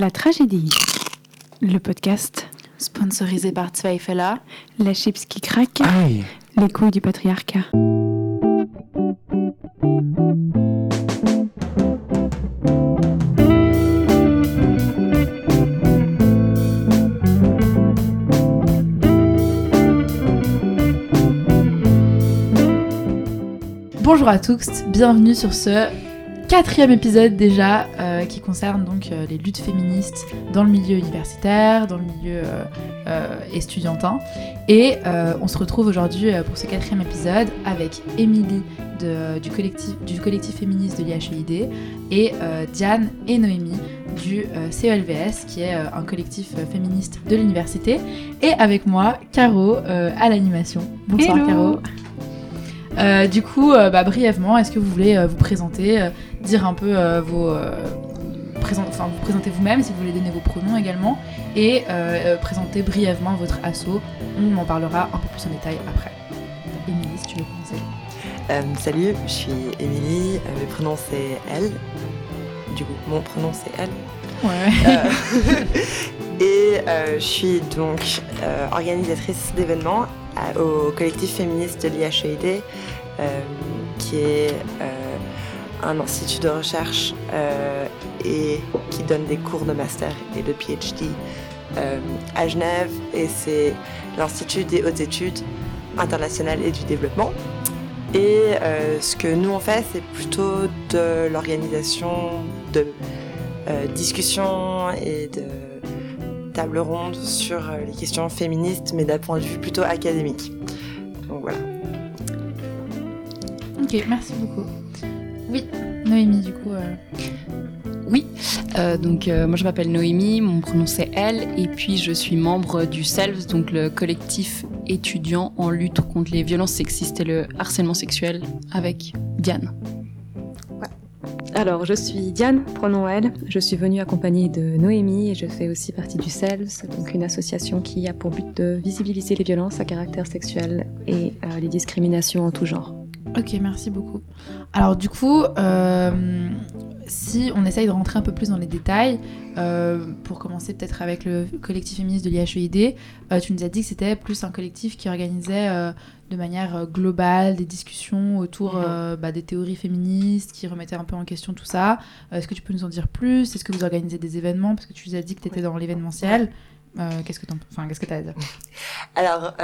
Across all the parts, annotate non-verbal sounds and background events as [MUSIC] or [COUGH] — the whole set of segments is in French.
La tragédie. Le podcast. Sponsorisé par Zweifela. La chips qui craque. Aïe Les couilles du patriarcat. Bonjour à tous, bienvenue sur ce quatrième épisode déjà euh, qui concerne donc euh, les luttes féministes dans le milieu universitaire, dans le milieu euh, euh, estudiantin. Et on se retrouve aujourd'hui pour ce quatrième épisode avec Émilie du, collectif, du collectif féministe de l'IHEID et Diane et Noémie du CELVS qui est un collectif féministe de l'université. Et avec moi, Caro euh, à l'animation. Bonsoir Hello. Caro. Euh, du coup, euh, bah, brièvement, est-ce que vous voulez euh, vous présenter, dire un peu vos. présent- Enfin, vous présenter vous-même si vous voulez donner vos pronoms également et présenter brièvement votre assaut. On en parlera un peu plus en détail après. Émilie, si tu veux commencer. Salut, je suis Émilie, le prénom c'est elle. Du coup, mon prénom c'est elle. Ouais. [LAUGHS] Et je suis donc organisatrice d'événements au collectif féministe de l'IHEID, euh, qui est euh, un institut de recherche euh, et qui donne des cours de master et de PhD euh, à Genève. Et c'est l'Institut des hautes études internationales et du développement. Et euh, ce que nous on fait, c'est plutôt de l'organisation de euh, discussions et de tables rondes sur euh, les questions féministes, mais d'un point de vue plutôt académique. Donc voilà. Ok, merci beaucoup. Oui, Noémie, du coup. euh, Oui, euh, donc euh, moi je m'appelle Noémie, mon prénom c'est elle, et puis je suis membre du SELVS, donc le collectif étudiant en lutte contre les violences sexistes et le harcèlement sexuel avec Diane. Alors, je suis Diane, pronom elle. Je suis venue accompagnée de Noémie et je fais aussi partie du CELS, donc une association qui a pour but de visibiliser les violences à caractère sexuel et euh, les discriminations en tout genre. Ok, merci beaucoup. Alors du coup, euh, si on essaye de rentrer un peu plus dans les détails, euh, pour commencer peut-être avec le collectif féministe de l'IHEID, euh, tu nous as dit que c'était plus un collectif qui organisait euh, de manière globale des discussions autour Mhm. bah, des théories féministes, qui remettaient un peu en question tout ça. Est-ce que tu peux nous en dire plus? Est-ce que vous organisez des événements? Parce que tu nous as dit que tu étais dans l'événementiel. Qu'est-ce que tu enfin, qu'est-ce que tu as à dire? Alors,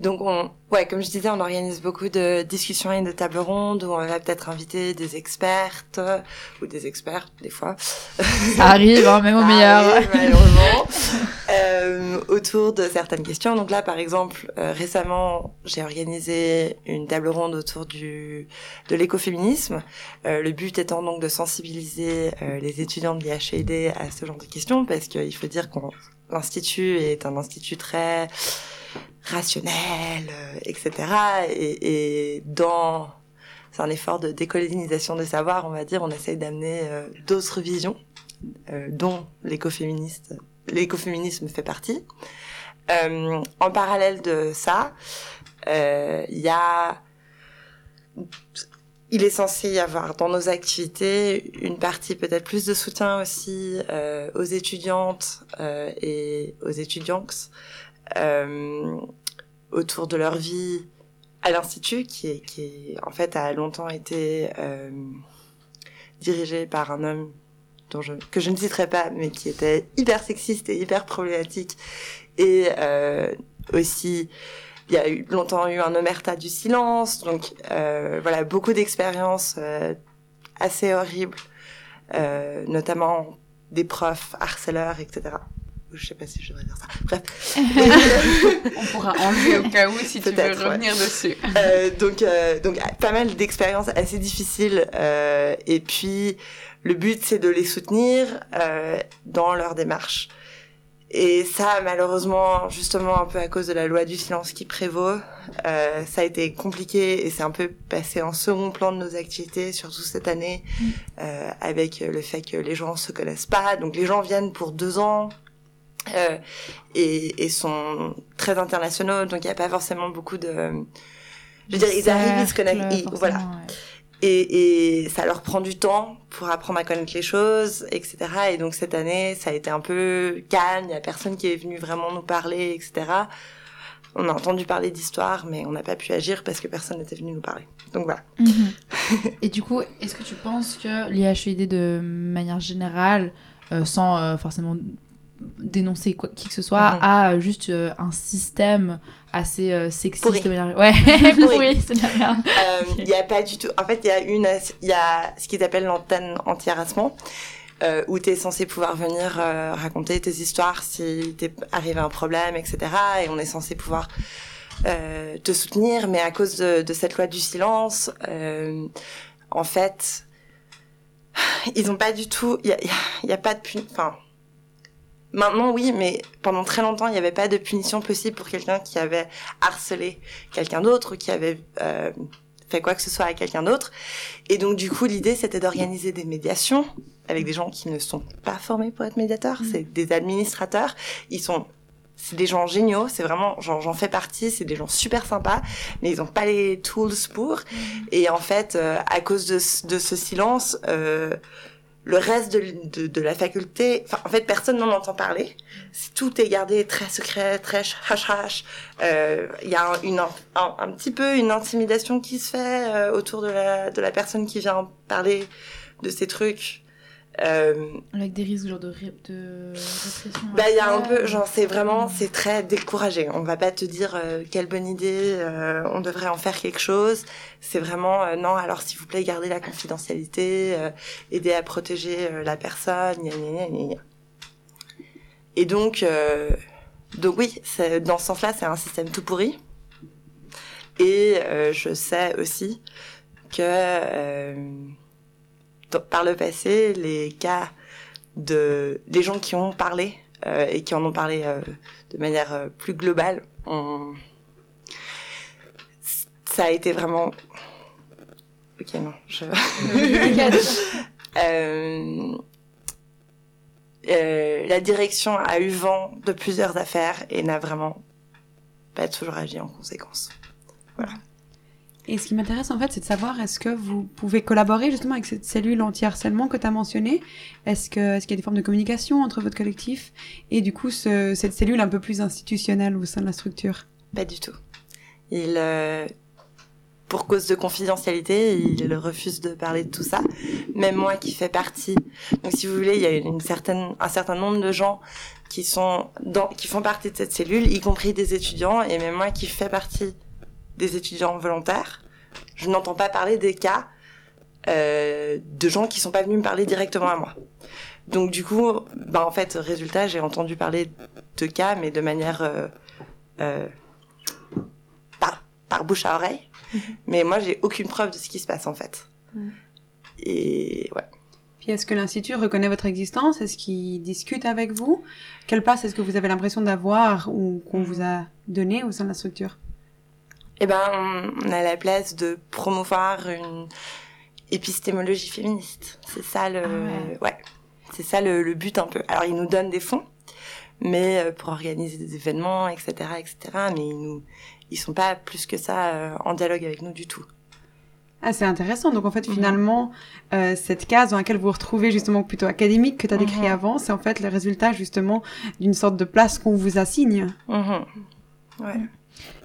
donc on, ouais, comme je disais, on organise beaucoup de discussions et de tables rondes où on va peut-être inviter des expertes euh, ou des experts des fois. Ça arrive, hein, même au meilleur. arrive, malheureusement. [LAUGHS] euh, autour de certaines questions. Donc là, par exemple, euh, récemment, j'ai organisé une table ronde autour du de l'écoféminisme. Euh, le but étant donc de sensibiliser les étudiants de l'IHED à ce genre de questions, parce qu'il faut dire qu'on l'institut est un institut très rationnel, euh, etc. Et, dans un effort de décolonisation des savoirs, on va dire, on essaye d'amener euh, d'autres visions, euh, dont l'écoféministe, l'écoféminisme fait partie. En parallèle de ça, il il est censé y avoir dans nos activités une partie peut-être plus de soutien aussi aux étudiantes et aux étudiants euh, autour de leur vie à l'institut, qui est, qui est, en fait a longtemps été euh, dirigé par un homme dont que je ne citerai pas, mais qui était hyper sexiste et hyper problématique. Et euh, aussi, il y a eu longtemps eu un omerta du silence, donc euh, voilà beaucoup d'expériences euh, assez horribles, euh, notamment des profs harceleurs, etc. Je sais pas si je devrais dire ça. Bref. [LAUGHS] On pourra enlever au cas où si tu veux ouais. revenir dessus. Euh, donc, euh, donc pas mal d'expériences assez difficiles. euh, et puis, le but, c'est de les soutenir euh, dans leur démarche. Et ça, malheureusement, justement, un peu à cause de la loi du silence qui prévaut, euh, ça a été compliqué et c'est un peu passé en second plan de nos activités, surtout cette année, euh, avec le fait que les gens se connaissent pas. Donc, les gens viennent pour deux ans. Euh, et, et sont très internationaux, donc il n'y a pas forcément beaucoup de... Je veux dire, ils arrivent, ils se connectent, ils- voilà. et, et, ça leur prend du temps pour apprendre à connaître les choses, etc. Et donc cette année, ça a été un peu calme, il n'y a personne qui est venu vraiment nous parler, etc. On a entendu parler d'histoire, mais on n'a pas pu agir parce que personne n'était venu nous parler. Donc voilà. Mhm. [LAUGHS] et du coup, est-ce que tu penses que l'IHED de manière générale, euh, sans euh, forcément dénoncer quoi, qui que ce soit, Mhm. a juste euh, un système assez euh, sexiste Pourri. Ouais, [LAUGHS] Pourri. c'est de la merde. Euh, Il y a pas du tout. En fait, il y a une, il y a ce qu'ils appellent l'antenne anti-harassement, euh, où tu es censé pouvoir venir euh, raconter tes histoires si t'es arrivé un problème, etc. Et on est censé pouvoir euh, te soutenir, mais à cause de, de cette loi du silence, euh, en fait, [SIGHS] ils ont pas du tout. Il y a, y a- il y a pas de Enfin. Maintenant, oui, mais pendant très longtemps, il n'y avait pas de punition possible pour quelqu'un qui avait harcelé quelqu'un d'autre ou qui avait euh, fait quoi que ce soit à quelqu'un d'autre. Et donc, du coup, l'idée, c'était d'organiser des médiations avec des gens qui ne sont pas formés pour être médiateurs. C'est des administrateurs. Ils sont, c'est des gens géniaux. C'est vraiment, j'en j'en fais partie. C'est des gens super sympas, mais ils n'ont pas les tools pour. Et en fait, euh, à cause de, ce- de ce silence, euh, le reste de, de, de la faculté, enfin, en fait, personne n'en entend parler. Tout est gardé très secret, très hash hash. Euh, Il y a un, un, un petit peu une intimidation qui se fait euh, autour de la, de la personne qui vient parler de ces trucs. Euh, Avec des risques genre de, ré- de répression. bah, il y a un peu, genre, c'est vraiment, c'est très découragé. On va pas te dire euh, quelle bonne idée, euh, on devrait en faire quelque chose. C'est vraiment, euh, non, alors s'il vous plaît, gardez la confidentialité, euh, aidez à protéger euh, la personne, gna, gna, gna. Et donc, euh, donc oui, dans ce sens-là, c'est un système tout pourri. Et euh, je sais aussi que euh, par le passé, les cas de les gens qui ont parlé euh, et qui en ont parlé euh, de manière euh, plus globale, ça a été vraiment. Ok, non, je. [LAUGHS] La direction a eu vent de plusieurs affaires et n'a vraiment pas toujours agi en conséquence. Et ce qui m'intéresse en fait, c'est de savoir est-ce que vous pouvez collaborer justement avec cette cellule anti-harcèlement que tu as mentionnée? Est-ce que est-ce qu'il y a des formes de communication entre votre collectif? Et du coup ce- cette cellule un peu plus institutionnelle au sein de la structure? Pas du tout. Il, euh, pour cause de confidentialité, il refuse de parler de tout ça. Même moi qui fais partie. Donc, si vous voulez, il y a une certaine, un certain nombre de gens qui sont dans, qui font partie de cette cellule, y compris des étudiants, et même moi qui fais partie des étudiants volontaires. Je n'entends pas parler des cas euh, de gens qui sont pas venus me parler directement à moi. Donc du coup, bah en fait, résultat, j'ai entendu parler de cas, mais de manière euh, euh, par, par bouche à oreille. [LAUGHS] Mais moi, j'ai aucune preuve de ce qui se passe en fait. Mhm. Et ouais. Puis est-ce que l'institut reconnaît votre existence? Est-ce qu'il discute avec vous? Quelle place est-ce que vous avez l'impression d'avoir ou qu'on vous a donné au sein de la structure? Eh ben, on- on a la place de promouvoir une épistémologie féministe. C'est ça le, Ah ouais. ouais. C'est ça le, le but un peu. Alors, ils nous donnent des fonds, mais euh, pour organiser des événements, etc., etc. Mais ils nous, ils sont pas plus que ça euh, en dialogue avec nous du tout. Ah, c'est intéressant. Donc, en fait, Mhm. finalement, euh, cette case dans laquelle vous vous retrouvez, justement, plutôt académique, que tu as décrit Mhm. avant, c'est en fait le résultat, justement, d'une sorte de place qu'on vous assigne. Mhm. Ouais.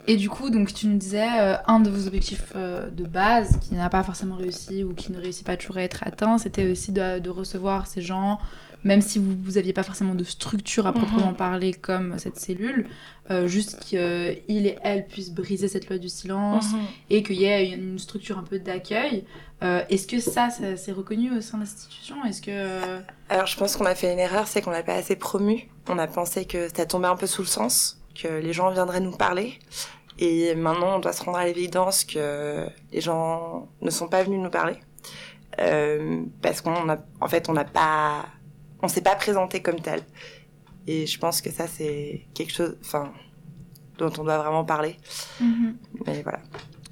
Et du coup, donc tu nous disais, euh, un de vos objectifs euh, de base qui n'a pas forcément réussi ou qui ne réussit pas toujours à être atteint, c'était aussi de, de recevoir ces gens, même si vous vous aviez pas forcément de structure à Mhm. proprement parler comme cette cellule, euh, juste qu'ils et elles puissent briser cette loi du silence Mhm. et qu'il y ait une, structure un peu d'accueil. Euh, Est-ce que ça, ça c'est reconnu au sein de l'institution? Est-ce que... Alors, je pense qu'on a fait une erreur, c'est qu'on n'a pas assez promu. On a pensé que ça tombait un peu sous le sens, que les gens viendraient nous parler. Et maintenant, on doit se rendre à l'évidence que les gens ne sont pas venus nous parler. Euh, parce qu'on a, en fait, on n'a pas, on s'est pas présenté comme tel. Et je pense que ça, c'est quelque chose, enfin, dont on doit vraiment parler. Mais voilà.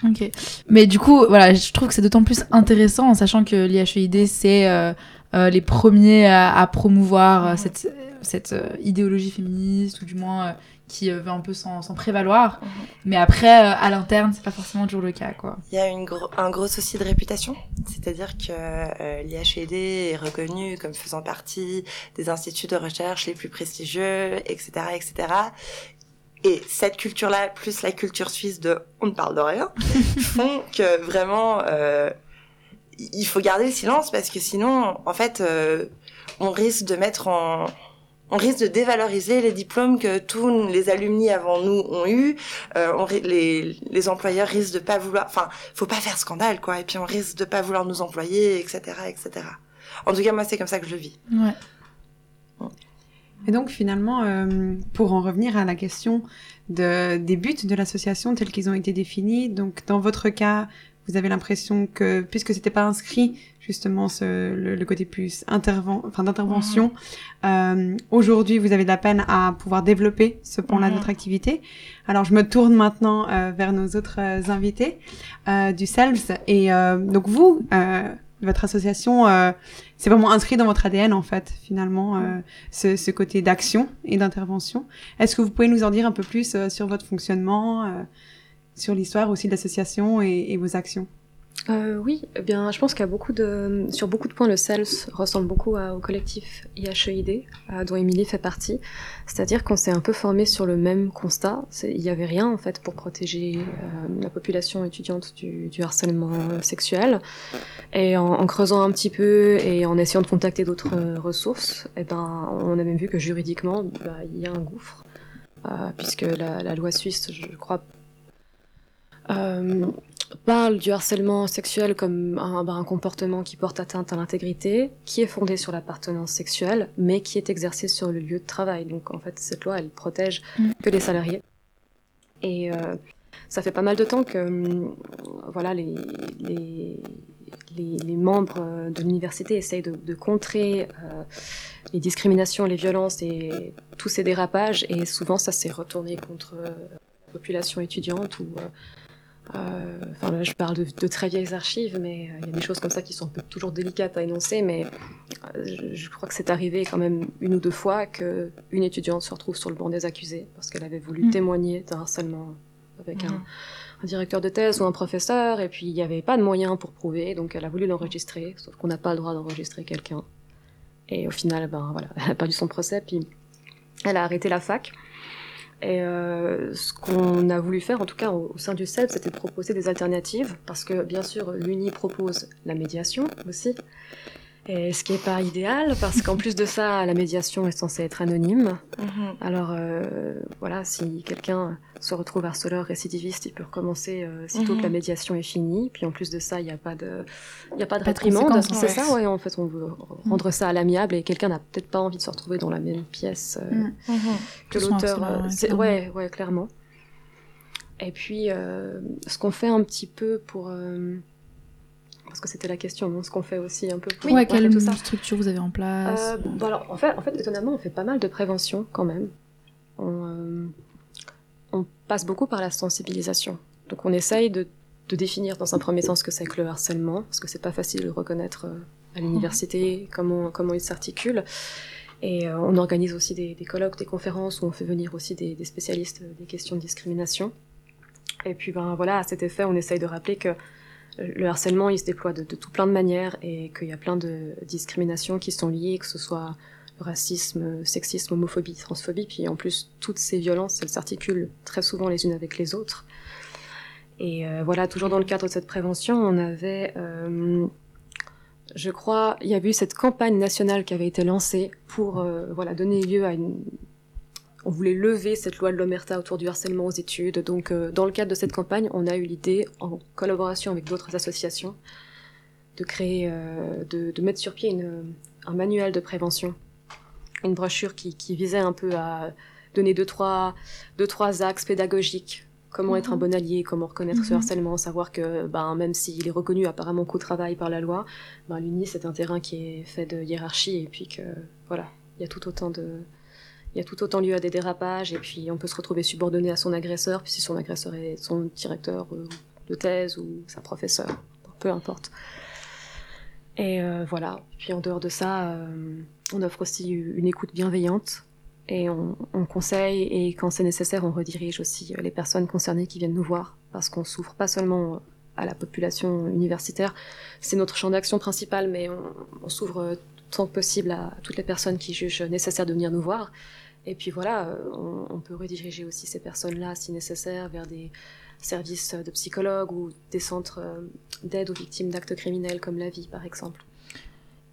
Ok. Mais du coup, voilà, je trouve que c'est d'autant plus intéressant en sachant que l'IHEID, c'est euh, euh, les premiers à, à promouvoir euh, cette, cette euh, idéologie féministe ou du moins euh, qui euh, veut un peu s'en prévaloir. Mais après, euh, à l'interne, c'est pas forcément toujours le cas, quoi. Il y a une gro- un gros souci de réputation, c'est-à-dire que euh, l'IHED est reconnu comme faisant partie des instituts de recherche les plus prestigieux, etc., etc. Et cette culture-là, plus la culture suisse de on ne parle de rien, [LAUGHS] font que vraiment euh, il faut garder le silence parce que sinon, en fait, euh, on risque de mettre en on risque de dévaloriser les diplômes que tous les alumni avant nous ont eu. Euh, on les, les employeurs risquent de pas vouloir. Enfin, faut pas faire scandale, quoi. Et puis on risque de pas vouloir nous employer, etc., etc. En tout cas, moi, c'est comme ça que je le vis. Ouais. Et donc finalement, euh, pour en revenir à la question de, des buts de l'association tels qu'ils ont été définis, donc dans votre cas, vous avez l'impression que puisque c'était pas inscrit justement ce, le, le côté plus interven, enfin d'intervention, euh, aujourd'hui vous avez de la peine à pouvoir développer ce pan-là de Mhm. votre activité. Alors je me tourne maintenant euh, vers nos autres euh, invités euh, du SELVS et euh, donc vous, euh, votre association, euh, c'est vraiment inscrit dans votre ADN en fait finalement. euh, ce, ce côté d'action et d'intervention. Est-ce que vous pouvez nous en dire un peu plus euh, sur votre fonctionnement, euh, sur l'histoire aussi de l'association et, vos actions? Euh, oui, eh bien, je pense qu'il y a beaucoup de, sur beaucoup de points, le CELS ressemble beaucoup au collectif IHEID, euh, dont Émilie fait partie. C'est-à-dire qu'on s'est un peu formé sur le même constat. Il n'y avait rien, en fait, pour protéger euh, la population étudiante du, harcèlement sexuel. Et en, creusant un petit peu et en essayant de contacter d'autres ressources, eh ben, on a même vu que juridiquement, bah, il y a un gouffre. puisque la loi suisse, je crois, euh, parle du harcèlement sexuel comme un, bah, un comportement qui porte atteinte à l'intégrité, qui est fondé sur l'appartenance sexuelle, mais qui est exercé sur le lieu de travail. Donc en fait, cette loi, elle protège Mm. que les salariés. Et euh, ça fait pas mal de temps que hum, voilà, les, les, les, les membres euh, de l'université essayent de, de contrer euh, les discriminations, les violences et tous ces dérapages. Et souvent, ça s'est retourné contre euh, la population étudiante ou euh, euh, enfin là, je parle de, de très vieilles archives, mais euh, il y a des choses comme ça qui sont toujours délicates à énoncer, mais euh, je, je crois que c'est arrivé quand même une ou deux fois que une étudiante se retrouve sur le banc des accusés parce qu'elle avait voulu Mm. témoigner d'un harcèlement avec un, un directeur de thèse ou un professeur, et puis il n'y avait pas de moyens pour prouver, donc elle a voulu l'enregistrer, sauf qu'on n'a pas le droit d'enregistrer quelqu'un. Et au final, ben voilà, [LAUGHS] elle a perdu son procès, puis elle a arrêté la fac. Et euh, ce qu'on a voulu faire, en tout cas au, au sein du CELP, c'était de proposer des alternatives, parce que bien sûr, l'UNI propose la médiation aussi, et ce qui n'est pas idéal, parce qu'en plus de ça, la médiation est censée être anonyme. Mhm. Alors euh, voilà, si quelqu'un se retrouve harceleur récidiviste, il peut recommencer euh, sitôt Mhm. que la médiation est finie. Puis en plus de ça, il n'y a pas de, il y a pas de Pas réprimande. C'est ouais. ça, ouais. En fait, on veut rendre ça à l'amiable et quelqu'un n'a peut-être pas envie de se retrouver dans la même pièce euh, Mm. Mhm. que l'auteur. euh, ouais, ouais, ouais, clairement. Et puis, euh, ce qu'on fait un petit peu pour, euh, parce que c'était la question, non, ce qu'on fait aussi un peu pour ouais, quelle tout ça. structure vous avez en place Euh, bon, alors, en fait, en fait, étonnamment, on fait pas mal de prévention quand même. On, euh, on passe beaucoup par la sensibilisation. Donc, on essaye de, de définir dans un premier temps ce que c'est que le harcèlement, parce que c'est pas facile de le reconnaître euh, à l'université, comment, comment il s'articule. Et euh, on organise aussi des, des colloques, des conférences où on fait venir aussi des, des spécialistes des questions de discrimination. Et puis, ben voilà, à cet effet, on essaye de rappeler que le harcèlement, il se déploie de, tout plein de manières et qu'il y a plein de discriminations qui sont liées, que ce soit racisme, sexisme, homophobie, transphobie, puis en plus, toutes ces violences, elles s'articulent très souvent les unes avec les autres. Et euh, voilà, toujours dans le cadre de cette prévention, on avait, euh, je crois, il y avait eu cette campagne nationale qui avait été lancée pour euh, voilà, donner lieu à une... On voulait lever cette loi de l'Omerta autour du harcèlement aux études. Donc, euh, dans le cadre de cette campagne, on a eu l'idée, en collaboration avec d'autres associations, de créer, euh, de, de mettre sur pied une, un manuel de prévention, une brochure qui, qui visait un peu à donner deux trois, deux, trois axes pédagogiques. Comment être un bon allié, comment reconnaître ce Mhm. harcèlement, savoir que ben, même s'il est reconnu apparemment qu'au travail par la loi, ben, l'UNI c'est un terrain qui est fait de hiérarchie et puis que voilà, il y a tout autant de, il y a tout autant lieu à des dérapages et puis on peut se retrouver subordonné à son agresseur, puis si son agresseur est son directeur euh, de thèse ou sa professeure, peu importe. Et euh, voilà. Puis en dehors de ça, euh, on offre aussi une écoute bienveillante et on, on conseille et quand c'est nécessaire, on redirige aussi les personnes concernées qui viennent nous voir parce qu'on souffre pas seulement à la population universitaire, c'est notre champ d'action principal, mais on s'ouvre tant que possible à toutes les personnes qui jugent nécessaire de venir nous voir. Et puis voilà, on, on peut rediriger aussi ces personnes-là, si nécessaire, vers des services de psychologues ou des centres d'aide aux victimes d'actes criminels comme la vie, par exemple.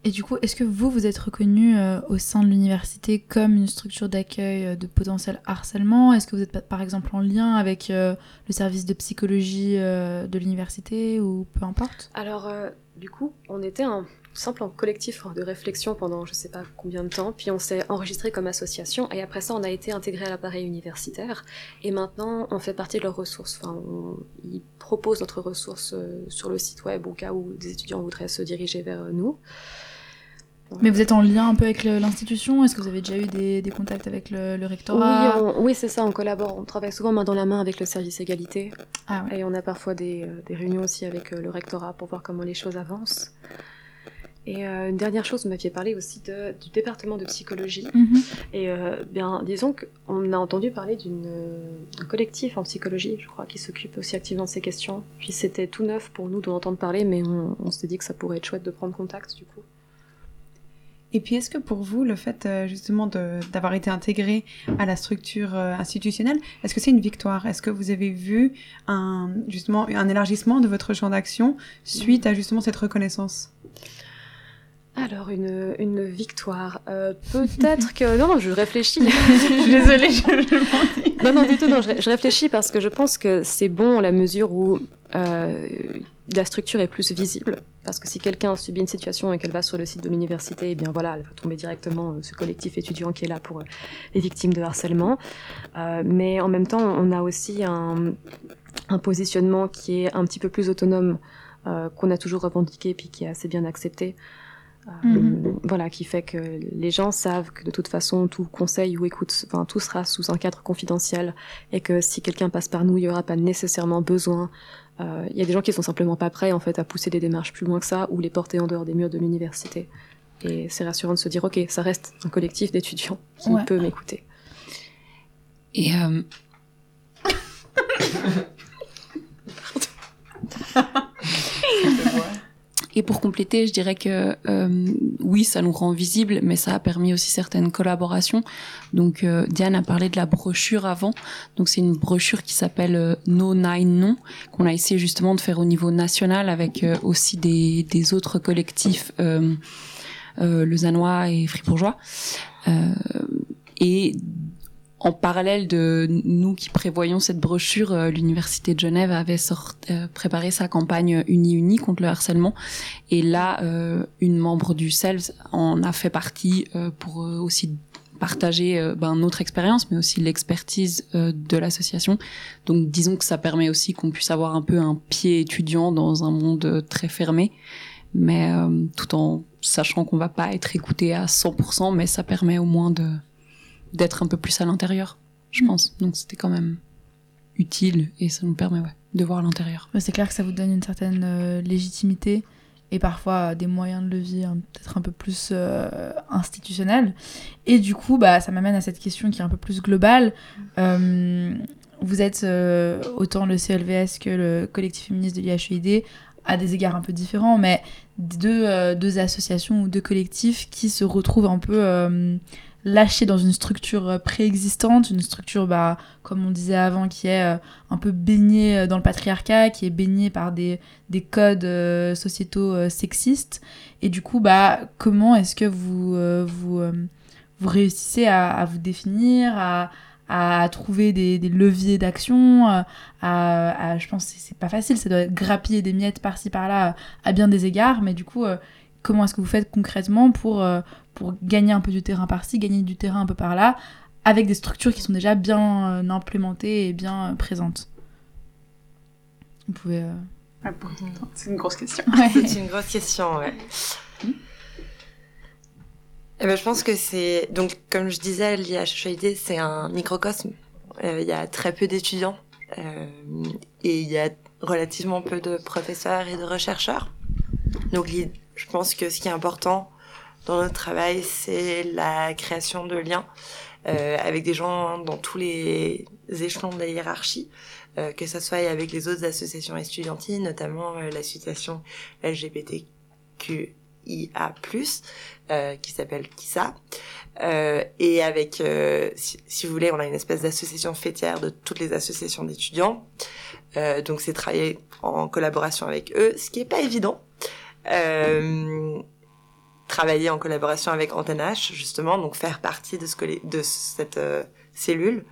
Et du coup, est-ce que vous, vous êtes reconnu euh, au sein de l'université comme une structure d'accueil euh, de potentiel harcèlement? Est-ce que vous êtes par exemple en lien avec euh, le service de psychologie euh, de l'université ou peu importe? Alors, euh, du coup, on était un simple en collectif de réflexion pendant je sais pas combien de temps, puis on s'est enregistré comme association, et après ça, on a été intégré à l'appareil universitaire, et maintenant, on fait partie de leurs ressources. Enfin, on, ils proposent notre ressource euh, sur le site web au cas où des étudiants voudraient se diriger vers euh, nous. Mais vous êtes en lien un peu avec l'institution? Est-ce que vous avez déjà eu des, des contacts avec le, rectorat? Oui, c'est ça, on collabore, on travaille souvent main dans la main avec le service égalité, Ah ouais. et on a parfois des, euh, des réunions aussi avec le rectorat pour voir comment les choses avancent. Et euh, une dernière chose, vous m'aviez parlé aussi de, du département de psychologie. Et euh, bien, disons qu'on a entendu parler euh, d'un collectif en psychologie, je crois, qui s'occupe aussi activement de ces questions. Puis c'était tout neuf pour nous d'en entendre parler, mais on, on s'est dit que ça pourrait être chouette de prendre contact, du coup. Et puis, est-ce que pour vous, le fait euh, justement d'avoir été intégré à la structure euh, institutionnelle, est-ce que c'est une victoire? Est-ce que vous avez vu un, justement un élargissement de votre champ d'action suite à justement cette reconnaissance? Alors, une, une victoire. Euh, peut-être que... Non, non, je réfléchis. [LAUGHS] Je suis désolée, je, je non, non, du tout, non, je, ré- je réfléchis parce que je pense que c'est bon à la mesure où euh, la structure est plus visible. Parce que si quelqu'un subit une situation et qu'elle va sur le site de l'université, eh bien voilà, elle va tomber directement euh, ce collectif étudiant qui est là pour les victimes de harcèlement. Mais en même temps, on a aussi un, un positionnement qui est un petit peu plus autonome, qu'on a toujours revendiqué puis qui est assez bien accepté. Euh, Mhm. Voilà, qui fait que les gens savent que de toute façon, tout conseil ou écoute, enfin, tout sera sous un cadre confidentiel et que si quelqu'un passe par nous, il n'y aura pas nécessairement besoin. euh, Il y a des gens qui sont simplement pas prêts en fait à pousser des démarches plus loin que ça ou les porter en dehors des murs de l'université. Et c'est rassurant de se dire, ok, ça reste un collectif d'étudiants qui Ouais. peut m'écouter. Et euh, [LAUGHS] Et pour compléter, je dirais que euh, oui, ça nous rend visible, mais ça a permis aussi certaines collaborations. Donc euh, Diane a parlé de la brochure avant. Donc c'est une brochure qui s'appelle euh, No Nine Non, qu'on a essayé justement de faire au niveau national avec euh, aussi des, des autres collectifs euh, euh, et fribourgeois. Et en parallèle de nous qui prévoyons cette brochure, euh, l'université de Genève avait euh, préparé sa campagne Uni Uni contre le harcèlement. Et là, euh, une membre du CELS en a fait partie pour aussi partager ben, notre expérience, mais aussi l'expertise de l'association. Donc disons que ça permet aussi qu'on puisse avoir un peu un pied étudiant dans un monde très fermé, mais tout en sachant qu'on va pas être écouté à 100%, mais ça permet au moins de d'être un peu plus à l'intérieur, je Mm. pense. Donc c'était quand même utile et ça nous permet ouais, de voir l'intérieur. Ouais, C'est clair que ça vous donne une certaine euh, légitimité et parfois euh, des moyens de levier hein, peut-être un peu plus euh, institutionnels. Et du coup, bah, ça m'amène à cette question qui est un peu plus globale. Euh, vous êtes autant le CLVS que le collectif féministe de l'IHEID à des égards un peu différents, mais deux, deux associations ou deux collectifs qui se retrouvent un peu lâchés dans une structure euh, préexistante, une structure, bah, comme on disait avant, qui est euh, un peu baignée euh, dans le patriarcat, qui est baignée par des, des codes sociétaux sexistes. Et du coup, bah, comment est-ce que vous, vous, vous réussissez à, vous définir, à, à trouver des, des leviers d'action, à, à- je pense c'est- pas facile, ça doit être grappiller des miettes par-ci par-là à bien des égards, mais du coup, comment est-ce que vous faites concrètement pour, euh, pour gagner un peu du terrain par-ci, gagner du terrain un peu par-là, avec des structures qui sont déjà bien euh, implémentées et bien euh, présentes? Vous pouvez... Ah bon, C'est une grosse question. C'est une grosse question, ouais. Eh ben, je pense que c'est donc comme je disais, l'IHEID c'est un microcosme. Euh, Il y a très peu d'étudiants euh, et il y a relativement peu de professeurs et de chercheurs. Donc je pense que ce qui est important dans notre travail, c'est la création de liens euh, avec des gens dans tous les échelons de la hiérarchie, euh, que ce soit avec les autres associations estudiantines, notamment euh, l'association LGBTQIA+, euh, qui s'appelle KISA, euh, et avec, si, si, vous voulez, on a une espèce d'association fêtière de toutes les associations d'étudiants. Donc c'est travailler en collaboration avec eux, ce qui est pas évident. Euh, travailler en collaboration avec Antenne justement, donc faire partie de, ce de cette euh, cellule.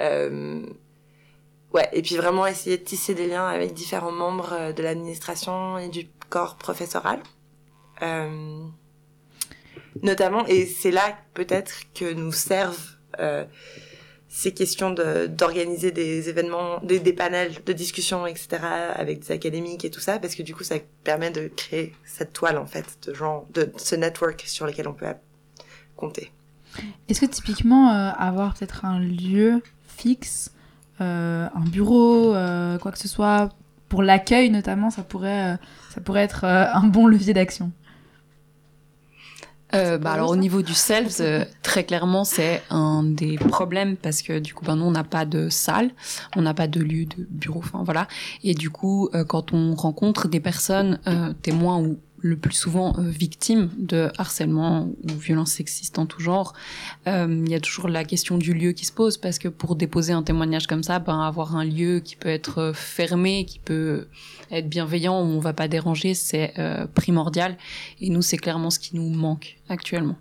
Euh, ouais, et puis vraiment essayer de tisser des liens avec différents membres euh, de l'administration et du corps professoral. Euh, notamment, et c'est là peut-être que nous servent ces questions d'organiser des événements, des, des, panels de discussion, etc., avec des académiques et tout ça, parce que du coup, ça permet de créer cette toile, en fait, de de, de ce network sur lequel on peut compter. Est-ce que typiquement, euh, avoir peut-être un lieu fixe, euh, un bureau, euh, quoi que ce soit, pour l'accueil notamment, ça pourrait, ça pourrait être un bon levier d'action? Euh, bah alors au niveau du self, euh, très clairement c'est un des problèmes parce que du coup ben nous on n'a pas de salle, on n'a pas de lieu de bureau, enfin voilà. Et du coup euh, quand on rencontre des personnes euh, témoins ou le plus souvent euh, victimes de harcèlement ou violences sexistes en tout genre, il y a toujours la question du lieu qui se pose parce que pour déposer un témoignage comme ça, ben avoir un lieu qui peut être fermé, qui peut être bienveillant, où on va pas déranger, c'est euh, primordial. Et nous, c'est clairement ce qui nous manque actuellement.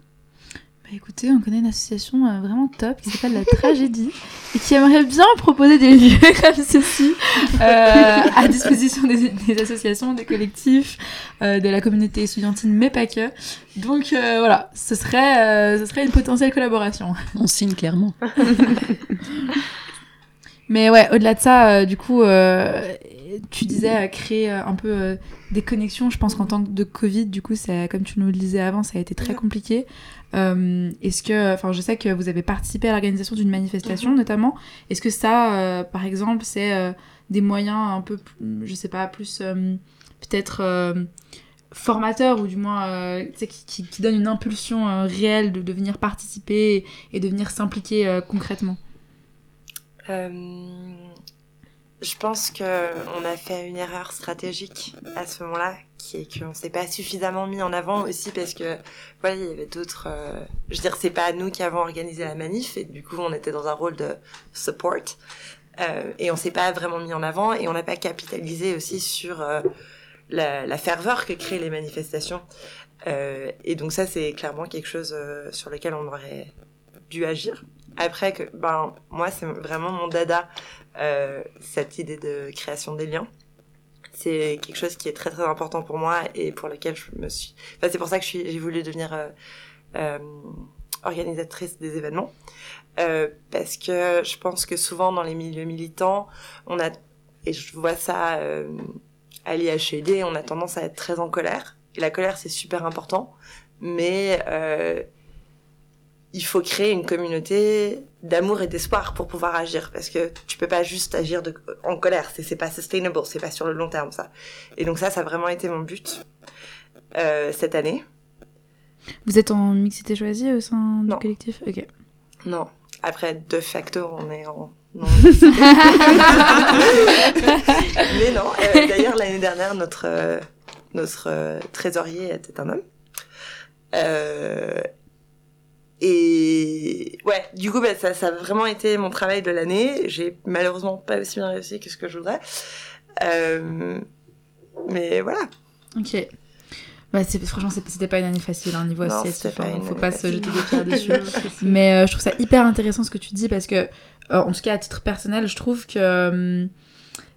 Bah écoutez, on connaît une association euh, vraiment top qui s'appelle La Tragédie et qui aimerait bien proposer des lieux [LAUGHS] comme ceci euh, à disposition des, des, associations, des collectifs, euh, de la communauté estudiantine, mais pas que. Donc euh, voilà, ce serait, ce serait une potentielle collaboration. On signe clairement. [LAUGHS] mais ouais, au-delà de ça, du coup, tu disais créer un peu des connexions. Je pense qu'en tant que de Covid, du coup, ça, comme tu nous le disais avant, ça a été très compliqué. Euh, Est-ce que, enfin, je sais que vous avez participé à l'organisation d'une manifestation, -hmm. notamment. Est-ce que ça, euh, par exemple, c'est euh, des moyens un peu, je sais pas, plus peut-être formateurs ou du moins qui, qui, qui donnent une impulsion réelle de, de venir participer et de venir s'impliquer concrètement? Je pense que on a fait une erreur stratégique à ce moment-là, qui est qu'on s'est pas suffisamment mis en avant aussi parce que voilà, il y avait d'autres. Euh, je veux dire, c'est pas nous qui avons organisé la manif et du coup, on était dans un rôle de support euh, et on s'est pas vraiment mis en avant et on n'a pas capitalisé aussi sur euh, la, ferveur que créent les manifestations. Et donc ça, c'est clairement quelque chose sur lequel on aurait dû agir. Après que, ben, moi, c'est vraiment mon dada euh, cette idée de création des liens. C'est quelque chose qui est très très important pour moi et pour lequel je me suis. Enfin, c'est pour ça que j'ai voulu devenir euh, euh, organisatrice des événements euh, parce que je pense que souvent dans les milieux militants, on a et je vois ça à l'IHED, on a tendance à être très en colère. Et la colère c'est super important, mais il faut créer une communauté d'amour et d'espoir pour pouvoir agir parce que tu peux pas juste agir de, en colère c'est c'est pas sustainable c'est pas sur le long terme ça. Et donc ça ça a vraiment été mon but euh, cette année. Vous êtes en mixité choisie au sein du collectif? Ok. Non. Après de facto on est en [LAUGHS] non. mais non. Euh, d'ailleurs l'année dernière notre euh, notre trésorier était un homme. Euh, et ouais, du coup, bah, ça, ça a vraiment été mon travail de l'année. J'ai malheureusement pas aussi bien réussi que ce que je voudrais. Euh, mais voilà. Ok. Bah, franchement, c'était pas une année facile, hein, niveau associatif. Hein, faut pas se jeter des pierres dessus. [LAUGHS] mais euh, je trouve ça hyper intéressant ce que tu dis parce que, euh, en tout cas, à titre personnel, je trouve que euh,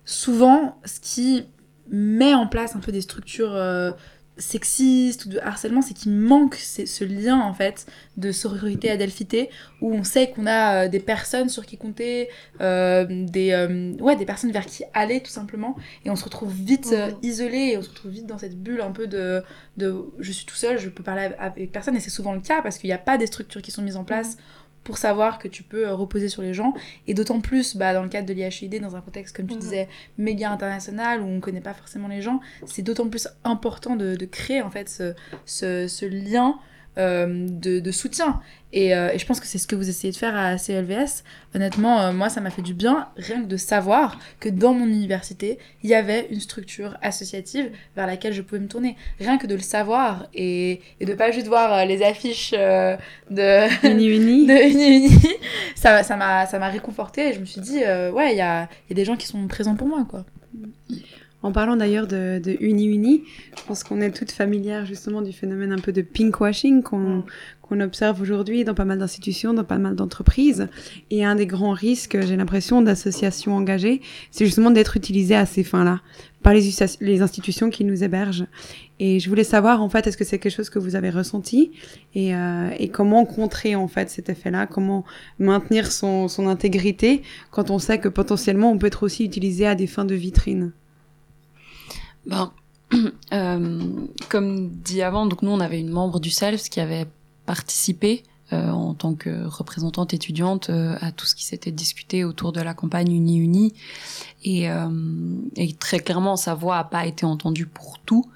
souvent, ce qui met en place un peu des structures sexiste ou de harcèlement, c'est qu'il manque ce lien en fait de sororité adelphité où on sait qu'on a euh, des personnes sur qui compter, euh, des euh, ouais des personnes vers qui aller tout simplement. Et on se retrouve vite isolé et on se retrouve vite dans cette bulle un peu de de je suis tout seul, je peux parler avec personne. Et c'est souvent le cas parce qu'il n'y a pas des structures qui sont mises en place pour savoir que tu peux reposer sur les gens. Et d'autant plus, bah, dans le cadre de l'IHID, dans un contexte, comme tu mmh. disais, méga international, où on ne connaît pas forcément les gens, c'est d'autant plus important de, de, créer, en fait, ce, ce, ce lien euh, de, de soutien. Et, euh, et je pense que c'est ce que vous essayez de faire à CLVS. Honnêtement, euh, moi, ça m'a fait du bien, rien que de savoir que dans mon université, il y avait une structure associative vers laquelle je pouvais me tourner. Rien que de le savoir et, et de pas juste voir les affiches de... [LAUGHS] Uni Uni. [LAUGHS] de Uni Uni, ça ça m'a réconforté et je me suis dit ouais il y a, il y a des gens qui sont présents pour moi quoi En parlant d'ailleurs de, de Uni Uni, je pense qu'on est toutes familières justement du phénomène un peu de pinkwashing qu'on observe aujourd'hui dans pas mal d'institutions, dans pas mal d'entreprises. Et un des grands risques, j'ai l'impression, d'associations engagées, c'est justement d'être utilisé à ces fins-là par les, les institutions qui nous hébergent. Et je voulais savoir, en fait, est-ce que c'est quelque chose que vous avez ressenti et, euh, et comment contrer, en fait, cet effet-là? Comment maintenir son, son intégrité quand on sait que potentiellement on peut être aussi utilisé à des fins de vitrine? Ben, [CLEARS THROAT] euh, comme dit avant, donc nous on avait une membre du SELF qui avait participé euh, en tant que représentante étudiante euh, à tout ce qui s'était discuté autour de la campagne Uni Uni et, très clairement sa voix a pas été entendue pour tout.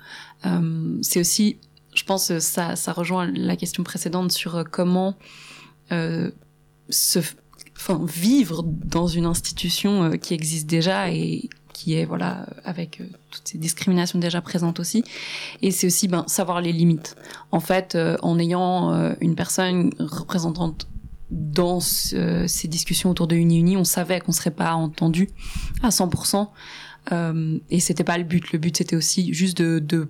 C'est aussi, je pense, ça, rejoint la question précédente sur comment se, vivre dans une institution qui existe déjà et qui est voilà avec euh, toutes ces discriminations déjà présentes aussi. Et c'est aussi ben savoir les limites. En fait euh, en ayant euh, une personne représentante dans ce- ces discussions autour de Uni Uni on savait qu'on serait pas entendu à 100% euh, et c'était pas le but. Le but c'était aussi juste de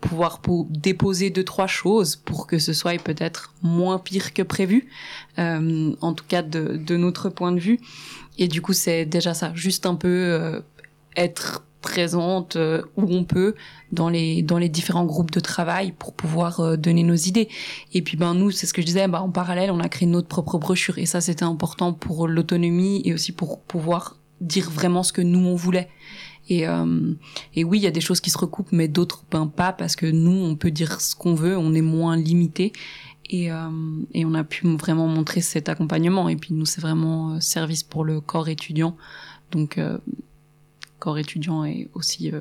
pouvoir déposer deux trois choses pour que ce soit peut-être moins pire que prévu euh, en tout cas de, de notre point de vue et du coup, c'est déjà ça, juste un peu euh, être présente euh, où on peut dans les dans les différents groupes de travail pour pouvoir euh, donner nos idées. Et puis ben nous, c'est ce que je disais, bah, en parallèle, on a créé notre propre brochure et ça c'était important pour l'autonomie et aussi pour pouvoir dire vraiment ce que nous on voulait. Et, euh, et oui, il y a des choses qui se recoupent, mais d'autres ben pas parce que nous on peut dire ce qu'on veut, on est moins limité. Et, euh, et on a pu vraiment montrer cet accompagnement. Et puis nous, c'est vraiment euh, service pour le corps étudiant. Donc, euh, corps étudiant et aussi euh,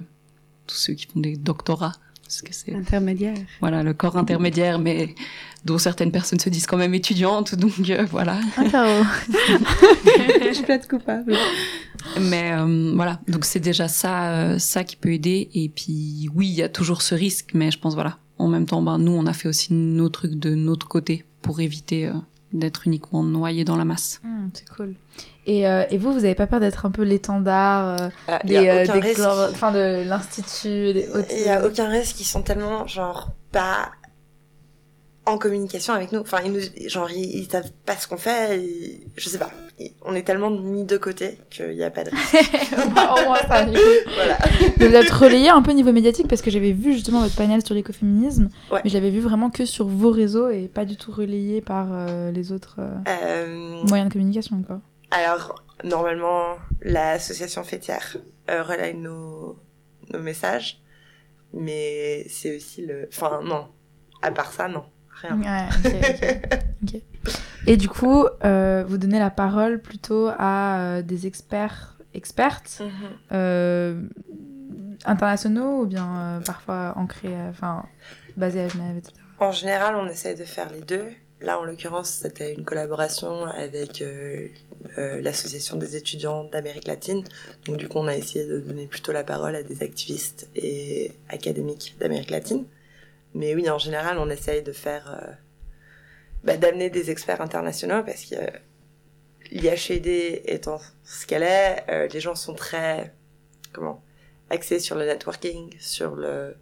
tous ceux qui font des doctorats. Parce que c'est Intermédiaire. voilà le corps intermédiaire, mais dont certaines personnes se disent quand même étudiantes. Donc euh, voilà. [LAUGHS] je plaide coupable. Mais euh, voilà, donc c'est déjà ça, euh, ça qui peut aider. Et puis oui, il y a toujours ce risque, mais je pense voilà. En même temps, ben nous, on a fait aussi nos trucs de notre côté pour éviter euh, d'être uniquement noyé dans la masse. Hmm, c'est cool et, euh, et vous vous avez pas peur d'être un peu l'étendard euh, Ah, des, euh, des enfin de l'institut des Il y a aucun risque, ils sont tellement genre pas en communication avec nous. Enfin, ils nous, genre ils, ils savent pas ce qu'on fait. je sais pas. Ils- on est tellement mis de côté qu'il y a pas de risque. [LAUGHS] Au moins ça, voilà. Vous êtes relayé un peu niveau médiatique parce que j'avais vu justement votre panel sur l'écoféminisme, Ouais. mais je l'avais vu vraiment que sur vos réseaux et pas du tout relayé par euh, les autres euh, Euh, moyens de communication quoi. Alors normalement, l'association fêtière euh, relaye nos nos messages, mais c'est aussi le. Enfin non. À part ça, non. Rien. Ouais. [LAUGHS] Et du coup, euh, vous donnez la parole plutôt à euh, des experts, expertes Mhm. euh, internationaux ou bien parfois ancrés, enfin basés à Genève, etc. En général, on essaie de faire les deux. Là, en l'occurrence, c'était une collaboration avec euh, euh, l'association des étudiants d'Amérique latine. Donc, du coup, on a essayé de donner plutôt la parole à des activistes et académiques d'Amérique latine. Mais oui, en général, on essaye de faire, euh, bah, d'amener des experts internationaux parce que l'IHED étant ce qu'elle est, les gens sont très, comment, axés sur le networking, sur le,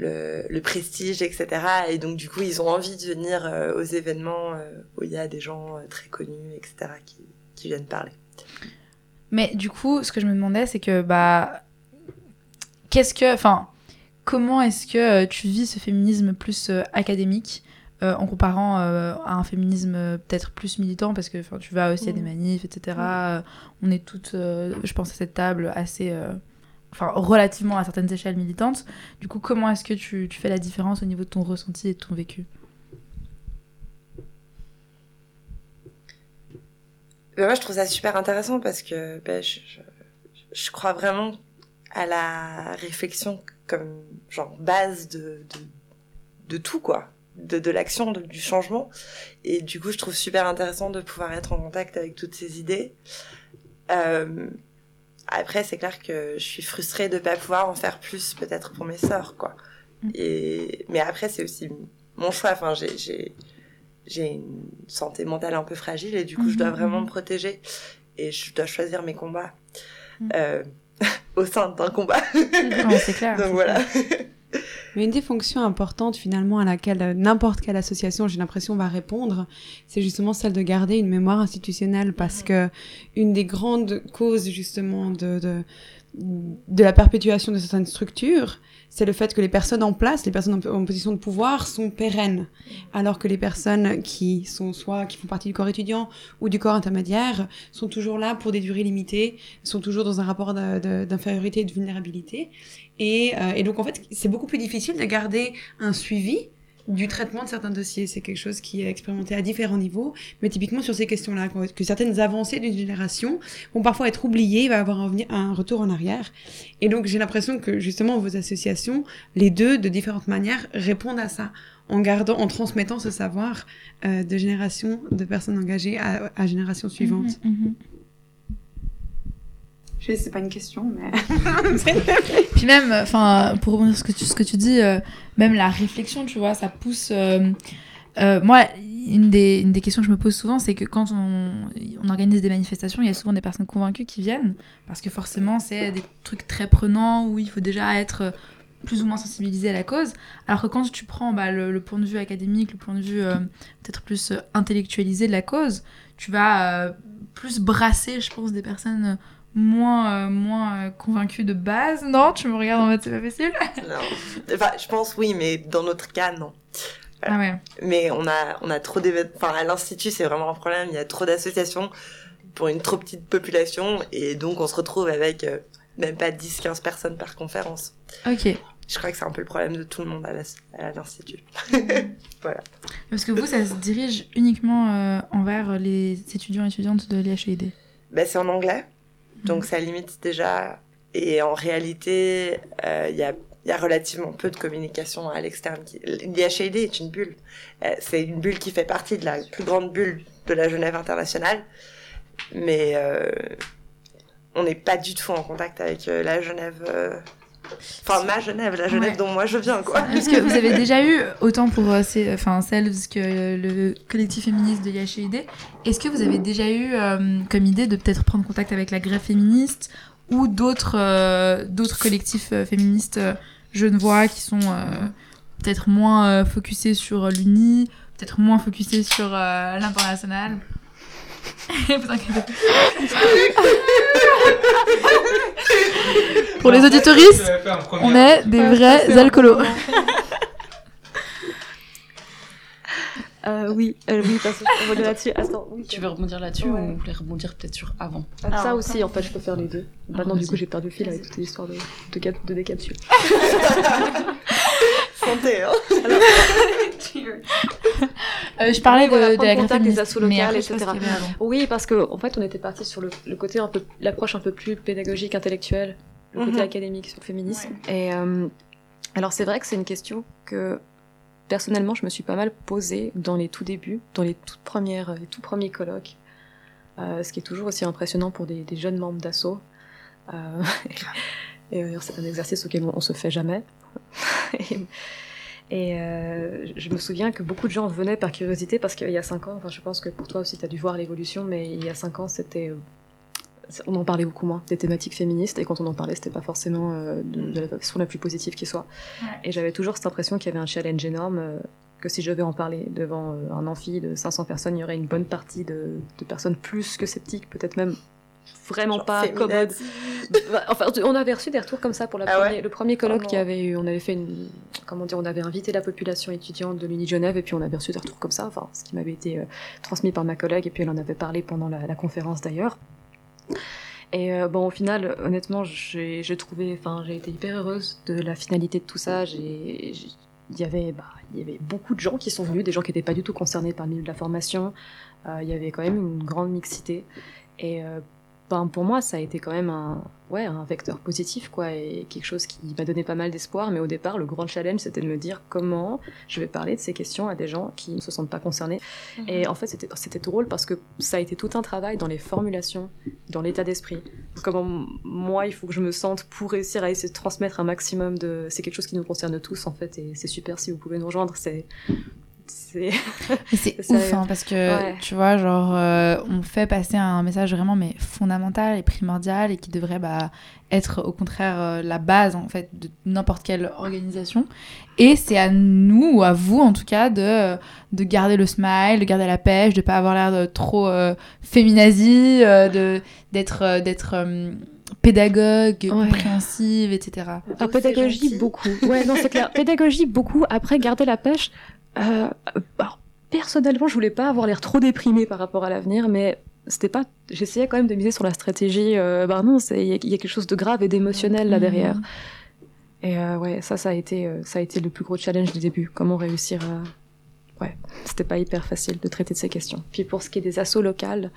le, le prestige, etc. Et donc, du coup, ils ont envie de venir euh, aux événements euh, où il y a des gens euh, très connus, etc., qui, qui viennent parler. Mais du coup, ce que je me demandais, c'est que bah qu'est-ce que, enfin, comment est-ce que tu vis ce féminisme plus académique en comparant à un féminisme peut-être plus militant? Parce que enfin, tu vas aussi à des Mhm. manifs, etc. Euh, on est toutes, je pense à cette table assez, enfin relativement à certaines échelles militantes. Du coup, comment est-ce que tu, fais la différence au niveau de ton ressenti et de ton vécu? Ben, moi, je trouve ça super intéressant parce que ben, je, crois vraiment à la réflexion comme genre base de, tout, quoi. de, de l'action, du changement. Et du coup, je trouve super intéressant de pouvoir être en contact avec toutes ces idées. Euh, après, c'est clair que je suis frustrée de pas pouvoir en faire plus, peut-être pour mes sœurs, quoi. Mm. Et mais après, c'est aussi mon choix. Enfin, j'ai j'ai j'ai une santé mentale un peu fragile et du coup, je dois Mhm, vraiment me protéger et je dois choisir mes combats Mm. euh, [LAUGHS] au sein d'un combat. Ouais, c'est clair. [LAUGHS] Donc voilà. clair. [LAUGHS] Mais une des fonctions importantes finalement à laquelle euh, n'importe quelle association, j'ai l'impression, va répondre, c'est justement celle de garder une mémoire institutionnelle. Parce que une des grandes causes justement de, de, de la perpétuation de certaines structures, c'est le fait que les personnes en place, les personnes en, position de pouvoir sont pérennes, alors que les personnes qui sont soit qui font partie du corps étudiant ou du corps intermédiaire sont toujours là pour des durées limitées, sont toujours dans un rapport d'infériorité et de vulnérabilité. Et, euh, et donc, en fait, c'est beaucoup plus difficile de garder un suivi du traitement de certains dossiers. C'est quelque chose qui est expérimenté à différents niveaux, mais typiquement sur ces questions-là, que certaines avancées d'une génération vont parfois être oubliées, il va y avoir un, un retour en arrière. Et donc, j'ai l'impression que justement, vos associations, les deux, de différentes manières, répondent à ça, en gardant, en transmettant ce savoir euh, de génération de personnes engagées à, à génération suivante. Mhm, mhm. Je sais, c'est pas une question, mais. [LAUGHS] [LAUGHS] Puis même, enfin, pour rebondir sur ce que tu, dis, euh, même la réflexion, tu vois, ça pousse. euh, euh, moi, une des, questions que je me pose souvent, c'est que quand on, organise des manifestations, il y a souvent des personnes convaincues qui viennent, parce que forcément, c'est des trucs très prenants où il faut déjà être plus ou moins sensibilisé à la cause. Alors que quand tu prends bah, le, point de vue académique, le point de vue euh, peut-être plus euh, intellectualisé de la cause, tu vas euh, plus brasser, je pense, des personnes moins, euh, moins euh, convaincues de base. Non, tu me regardes en mode c'est pas possible. Non. Enfin, je pense oui, mais dans notre cas, non. Ah ouais. Mais on a, on a trop d'événements. Enfin, à l'institut, c'est vraiment un problème. Il y a trop d'associations pour une trop petite population et donc on se retrouve avec euh, même pas 10-15 personnes par conférence. Ok. Je crois que c'est un peu le problème de tout le monde à l'institut. [LAUGHS] Parce que vous, ça se dirige uniquement euh, envers les étudiants et étudiantes de l'IHEID. Ben, c'est en anglais, donc ça limite déjà. Et en réalité, euh, il y, a, il y a relativement peu de communication à l'externe. L'IHID est une bulle. Euh, c'est une bulle qui fait partie de la plus grande bulle de la Genève internationale. Mais euh, on n'est pas du tout en contact avec euh, la Genève. Euh, Enfin, ma Genève, la Genève Ouais. dont moi je viens, quoi. Parce que vous avez déjà eu, autant pour euh, ces, enfin, Selves que le collectif féministe de l'IHEID, est-ce que vous avez déjà eu euh, comme idée de peut-être prendre contact avec la grève féministe ou d'autres euh, d'autres collectifs euh, féministes euh, genevois qui sont euh, peut-être moins euh, focusés sur l'Uni, peut-être moins focusés sur euh, l'international? Pour les auditoristes, on est des vrais alcoolos. Euh, oui, euh, oui, parce que je rebondir là-dessus. Attends, oui. Tu veux rebondir là-dessus Ouais. ou vous voulez rebondir peut-être sur avant Ah, ça aussi, en fait, je peux faire les deux. Maintenant, du coup, j'ai perdu le fil avec toutes les histoires de, de, de décapsules. Santé, hein. Euh, je parlais de, la contact des assos locales, etc. Oui, parce que en fait, on était parti sur le, le côté un peu, l'approche un peu plus pédagogique, intellectuelle, le côté Mhm. académique sur le féminisme. Et euh, alors, c'est vrai que c'est une question que personnellement, je me suis pas mal posée dans les tout débuts, dans les toutes premières, les tout premiers colloques. Euh, ce qui est toujours aussi impressionnant pour des, des jeunes membres d'assaut. Et d'ailleurs, c'est un exercice auquel on, on se fait jamais. [LAUGHS] et et, euh, je me souviens que beaucoup de gens venaient par curiosité parce qu'il y a cinq ans, enfin je pense que pour toi aussi tu as dû voir l'évolution, mais il y a cinq ans c'était, euh, on en parlait beaucoup moins des thématiques féministes et quand on en parlait c'était pas forcément euh, de, de la façon la plus positive qui soit. Ouais. Et j'avais toujours cette impression qu'il y avait un challenge énorme, euh, que si je devais en parler devant un amphi de 500 personnes, il y aurait une bonne partie de, de personnes plus que sceptiques, peut-être même vraiment Genre pas féminazi. Bah, enfin, on avait reçu des retours comme ça pour la Ah première- ouais le premier colloque Oh qui non. avait eu. On avait fait une. Comment dire On avait invité la population étudiante de l'Uni Genève et puis on avait reçu des retours comme ça. Enfin, ce qui m'avait été euh, transmis par ma collègue et puis elle en avait parlé pendant la, la conférence d'ailleurs. Et euh, bon, au final, honnêtement, j'ai trouvé. Enfin, j'ai été hyper heureuse de la finalité de tout ça. J'ai- Il y, avait, bah, il y avait beaucoup de gens qui sont venus, des gens qui n'étaient pas du tout concernés par le milieu de la formation. Euh, il y avait quand même une grande mixité. Et euh, ben, pour moi, ça a été quand même un, ouais, un vecteur positif, quoi, et quelque chose qui m'a donné pas mal d'espoir. Mais au départ, le grand challenge, c'était de me dire comment je vais parler de ces questions à des gens qui ne se sentent pas concernés. Et en fait, c'était c'était drôle parce que ça a été tout un travail dans les formulations, dans l'état d'esprit. Comment moi, il faut que je me sente pour réussir à essayer de transmettre un maximum de. C'est quelque chose qui nous concerne tous, en fait, et c'est super si vous pouvez nous rejoindre. C'est. C'est- [LAUGHS] ouf, hein, parce que Ouais. tu vois, genre, euh, on fait passer un message vraiment mais fondamental et primordial et qui devrait bah, être au contraire euh, la base en fait de n'importe quelle organisation. Et c'est à nous ou à vous en tout cas de, de garder le smile, de garder la pêche, de pas avoir l'air de trop euh, féminazie, euh, de d'être euh, d'être euh, pédagogue, Ouais. compréhensive, etc. Alors, c'est pédagogie, gentil. beaucoup. Ouais, non, c'est clair. [LAUGHS] Pédagogie, beaucoup. Après, garder la pêche. Euh, alors, personnellement, je voulais pas avoir l'air trop déprimée par rapport à l'avenir, mais c'était pas. J'essayais quand même de miser sur la stratégie. Euh, bah non, c'est- il y, a- il y a quelque chose de grave et d'émotionnel là derrière. Mhm. Et euh, ouais, ça, ça a été, euh, ça a été le plus gros challenge du début. Comment réussir à. Ouais, c'était pas hyper facile de traiter de ces questions. Puis pour ce qui est des assos locales,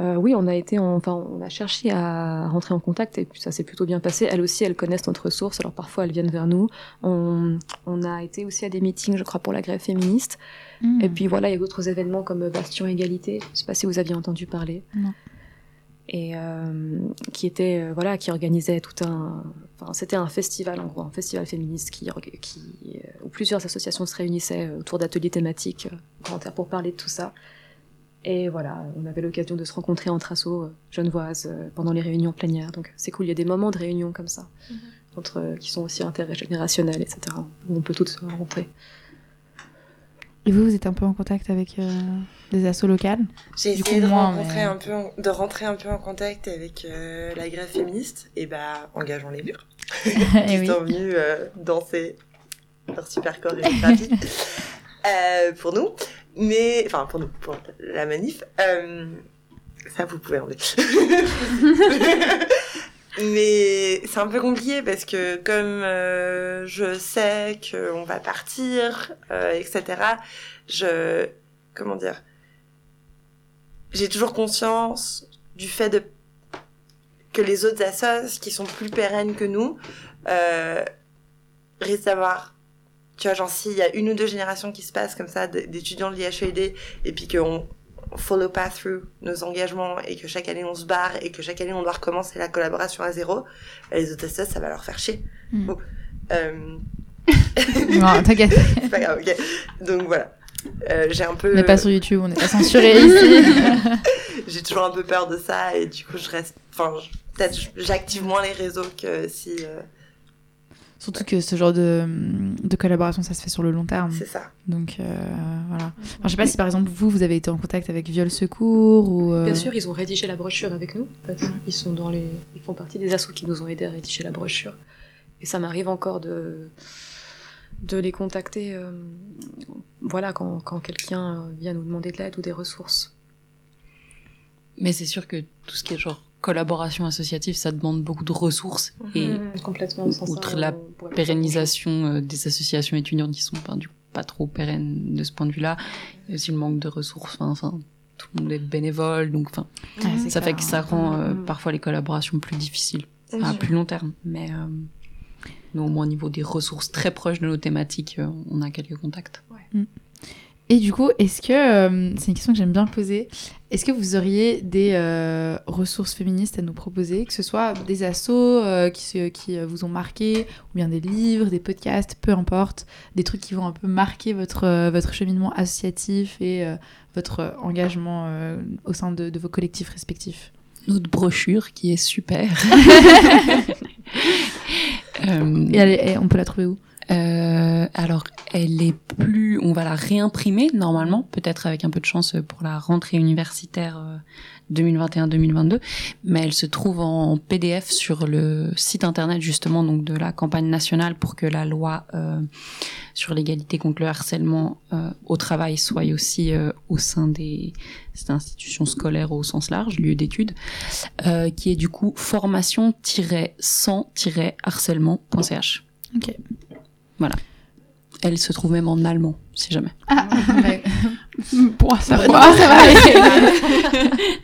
euh, oui, on a été, en- enfin, on a cherché à rentrer en contact et puis ça s'est plutôt bien passé. Elles aussi, elles connaissent notre ressource, alors parfois elles viennent vers nous. On, on a été aussi à des meetings, je crois, pour la grève féministe. Mhm. Et puis voilà, il y a d'autres événements comme Bastion Égalité. Je sais pas si vous aviez entendu parler. Non. Et euh, qui était, euh, voilà, qui organisait tout un. Enfin, c'était un festival en gros, un festival féministe qui, qui, euh, où plusieurs associations se réunissaient autour d'ateliers thématiques pour parler de tout ça. Et voilà, on avait l'occasion de se rencontrer entre assos genevoises pendant les réunions plénières. Donc c'est cool, il y a des moments de réunion comme ça, entre, euh, qui sont aussi intergénérationnels, etc., où on peut toutes se rencontrer. Et vous, vous êtes un peu en contact avec euh, des assos locales J'ai essayé coup, de, moi, rencontrer mais- un peu en- de rentrer un peu en contact avec euh, la grève féministe. Et bah, engageons les murs. [LAUGHS] Eh qui oui. sont venus euh, danser leur super chorégraphie [LAUGHS] euh, pour nous. Mais, enfin, pour nous, pour la manif. Ça, vous pouvez enlever. [LAUGHS] Mais c'est un peu compliqué parce que comme euh, je sais qu'on va partir, euh, etc., je... Comment dire J'ai toujours conscience du fait de que les autres assos qui sont plus pérennes que nous euh, risquent d'avoir... Tu vois, genre s'il y a une ou deux générations qui se passent comme ça d'étudiants de l'IHED et puis qu'on follow pas through nos engagements et que chaque année on se barre et que chaque année on doit recommencer la collaboration à zéro, bah, les assos, ça va leur faire chier. Mm. Bon. Euh, [LAUGHS] Non, t'inquiète, [LAUGHS] c'est pas grave, ok. Donc voilà. Euh, j'ai un peu... on n'est pas sur YouTube, on n'est pas censuré ici. [LAUGHS] j'ai toujours un peu peur de ça et du coup je reste enfin je- peut-être j'active moins les réseaux que si euh, Surtout que ce genre de, de collaboration, ça se fait sur le long terme. c'est ça Donc euh, voilà. Enfin, je sais pas si par exemple vous, vous avez été en contact avec Viol Secours ou. euh, Bien sûr, ils ont rédigé la brochure avec nous. en fait. Ils sont dans les, ils font partie des assos qui nous ont aidés à rédiger la brochure. Et ça m'arrive encore de de les contacter, euh, voilà, quand, quand quelqu'un vient nous demander de l'aide ou des ressources. Mais c'est sûr que tout ce qui est genre collaboration associative, ça demande beaucoup de ressources et Mhm, complètement. sans ça, outre la pas pérennisation euh, des associations étudiantes qui sont enfin, du coup, pas trop pérennes de ce point de vue-là. Il y a aussi le manque de ressources. Enfin, enfin, tout le monde est bénévole, donc enfin, ouais, ça fait que ça rend euh, Mhm. parfois les collaborations plus difficiles à plus long terme. Mais euh, nous, au moins au niveau des ressources très proches de nos thématiques, euh, on a quelques contacts. Et du coup, est-ce que, euh, c'est une question que j'aime bien poser, est-ce que vous auriez des euh, ressources féministes à nous proposer, que ce soit des assos euh, qui, se- qui vous ont marqué, ou bien des livres, des podcasts, peu importe, des trucs qui vont un peu marquer votre, votre cheminement associatif et votre engagement au sein de, de vos collectifs respectifs? Notre brochure qui est super. [LAUGHS] [LAUGHS] Et, elle est- et on peut la trouver où? Euh, alors, elle est plus. On va la réimprimer normalement, peut-être avec un peu de chance pour la rentrée universitaire euh, 2021-2022, mais elle se trouve en PDF sur le site internet justement donc de la campagne nationale pour que la loi euh, sur l'égalité contre le harcèlement euh, au travail soit aussi euh, au sein des, institutions scolaires au sens large, lieu d'études, euh, qui est du coup formation-sans-harcèlement.ch. Ok. Elle se trouve même en allemand, si jamais. Ah, [LAUGHS] Pour Ça va, ça va aller.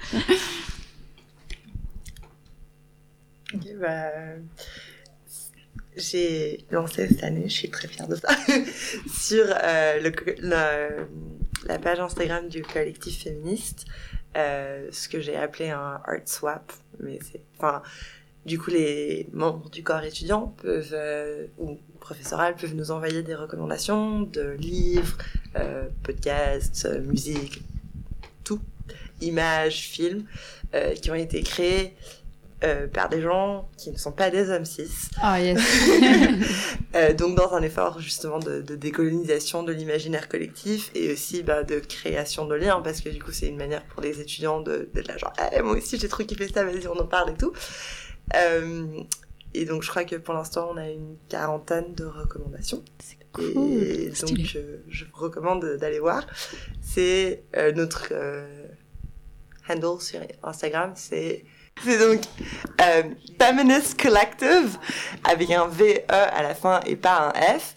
[LAUGHS] bah, j'ai lancé cette année, je suis très fière de ça, [LAUGHS] sur euh, le, le- la page Instagram du collectif féministe, euh, ce que j'ai appelé un art swap. Mais c'est, enfin, du coup, les membres du corps étudiant peuvent, euh, ou professoral, peuvent nous envoyer des recommandations de livres, euh, podcasts, euh, musique, tout, images, films, euh, qui ont été créés par des gens qui ne sont pas des hommes cis. Ah yes. [LAUGHS] Euh, donc dans un effort justement de, de décolonisation de l'imaginaire collectif et aussi bah, de création de liens parce que du coup c'est une manière pour les étudiants de d'être là genre Ah, moi aussi j'ai trop kiffé ça vas-y on en parle et tout et donc je crois que pour l'instant on a une quarantaine de recommandations C'est et Stylé. donc euh, je vous recommande d'aller voir c'est euh, notre euh, handle sur Instagram c'est c'est donc euh, Feminist Collective avec un VE à la fin et pas un F,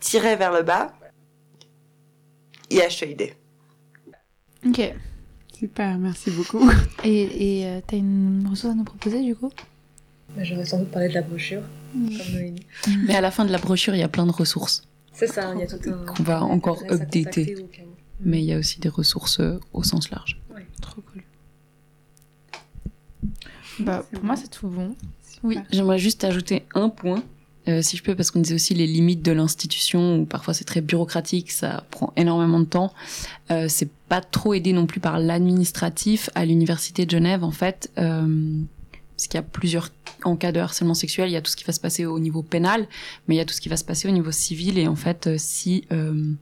tiré vers le bas, IHEID. Ok. Super, merci beaucoup. Et euh, t'as une ressource à nous proposer du coup? Bah, J'aurais sans doute parlé de la brochure, Mm. comme Noémie. Mais à la fin de la brochure, il y a plein de ressources C'est ça, il y a tout un. qu'on va encore updater. Mais il y a aussi des ressources euh, au sens large. Trop cool. Bah pour moi c'est tout bon. Oui, j'aimerais juste ajouter un point, euh, si je peux, parce qu'on disait aussi les limites de l'institution, où parfois c'est très bureaucratique, ça prend énormément de temps. Euh, c'est pas trop aidé non plus par l'administratif à l'université de Genève, en fait, euh, parce qu'il y a plusieurs en cas de harcèlement sexuel, il y a tout ce qui va se passer au niveau pénal, mais il y a tout ce qui va se passer au niveau civil, et en fait, euh, si euh,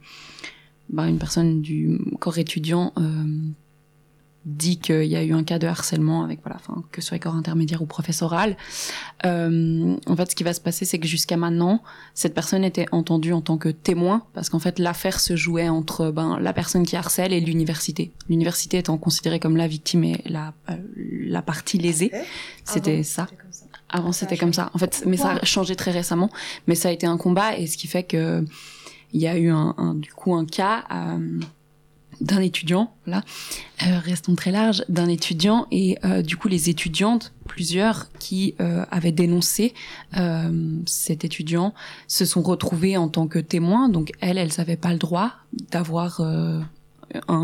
bah, une personne du corps étudiant euh, dit qu'il y a eu un cas de harcèlement avec voilà, enfin que ce soit corps intermédiaire ou professoral. Euh, en fait, ce qui va se passer, c'est que jusqu'à maintenant, cette personne était entendue en tant que témoin, parce qu'en fait, l'affaire se jouait entre ben la personne qui harcèle et l'université. L'université étant considérée comme la victime et la euh, la partie lésée. C'était ça. Avant, Ça a c'était comme ça. En fait, mais ça a changé très récemment. Mais ça a été un combat, et ce qui fait que il y a eu un, un- du coup un cas euh, d'un étudiant, là, euh, restons très large, d'un étudiant et euh, du coup les étudiantes, plusieurs qui euh, avaient dénoncé cet étudiant, se sont retrouvées en tant que témoins. Donc elles, elles n'avaient pas le droit d'avoir un-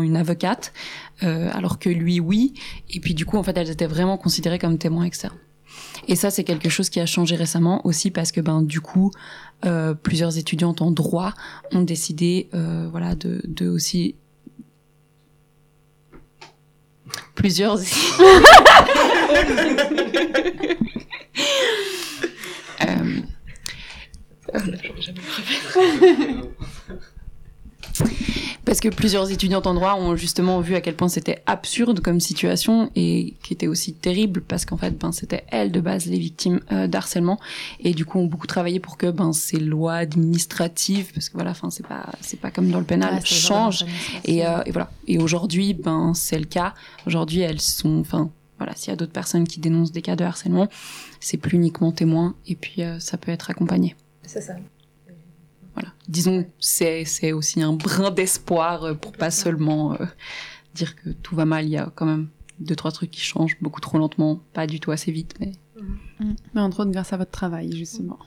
une avocate, alors que lui, oui. Et puis du coup, en fait, elles étaient vraiment considérées comme témoins externes. Et ça, c'est quelque chose qui a changé récemment aussi parce que ben du coup, plusieurs étudiantes en droit ont décidé, voilà, de aussi plusieurs. [LAUGHS] Euh, Parce que plusieurs étudiantes en droit ont justement vu à quel point c'était absurde comme situation et qui était aussi terrible parce qu'en fait, ben, c'était elles de base les victimes euh, d'harcèlement et du coup ont beaucoup travaillé pour que ben ces lois administratives, parce que voilà, enfin c'est pas c'est pas comme dans le pénal, changent et, euh, et voilà. Et aujourd'hui, ben c'est le cas. Aujourd'hui, elles sont, enfin voilà, s'il y a d'autres personnes qui dénoncent des cas de harcèlement, c'est plus uniquement témoin et puis euh, ça peut être accompagné. C'est ça. Voilà. Disons, c'est c'est aussi un brin d'espoir euh, pour pas seulement euh, dire que tout va mal. Il y a quand même deux trois trucs qui changent beaucoup trop lentement, pas du tout assez vite, mais Mais entre autres grâce à votre travail, justement.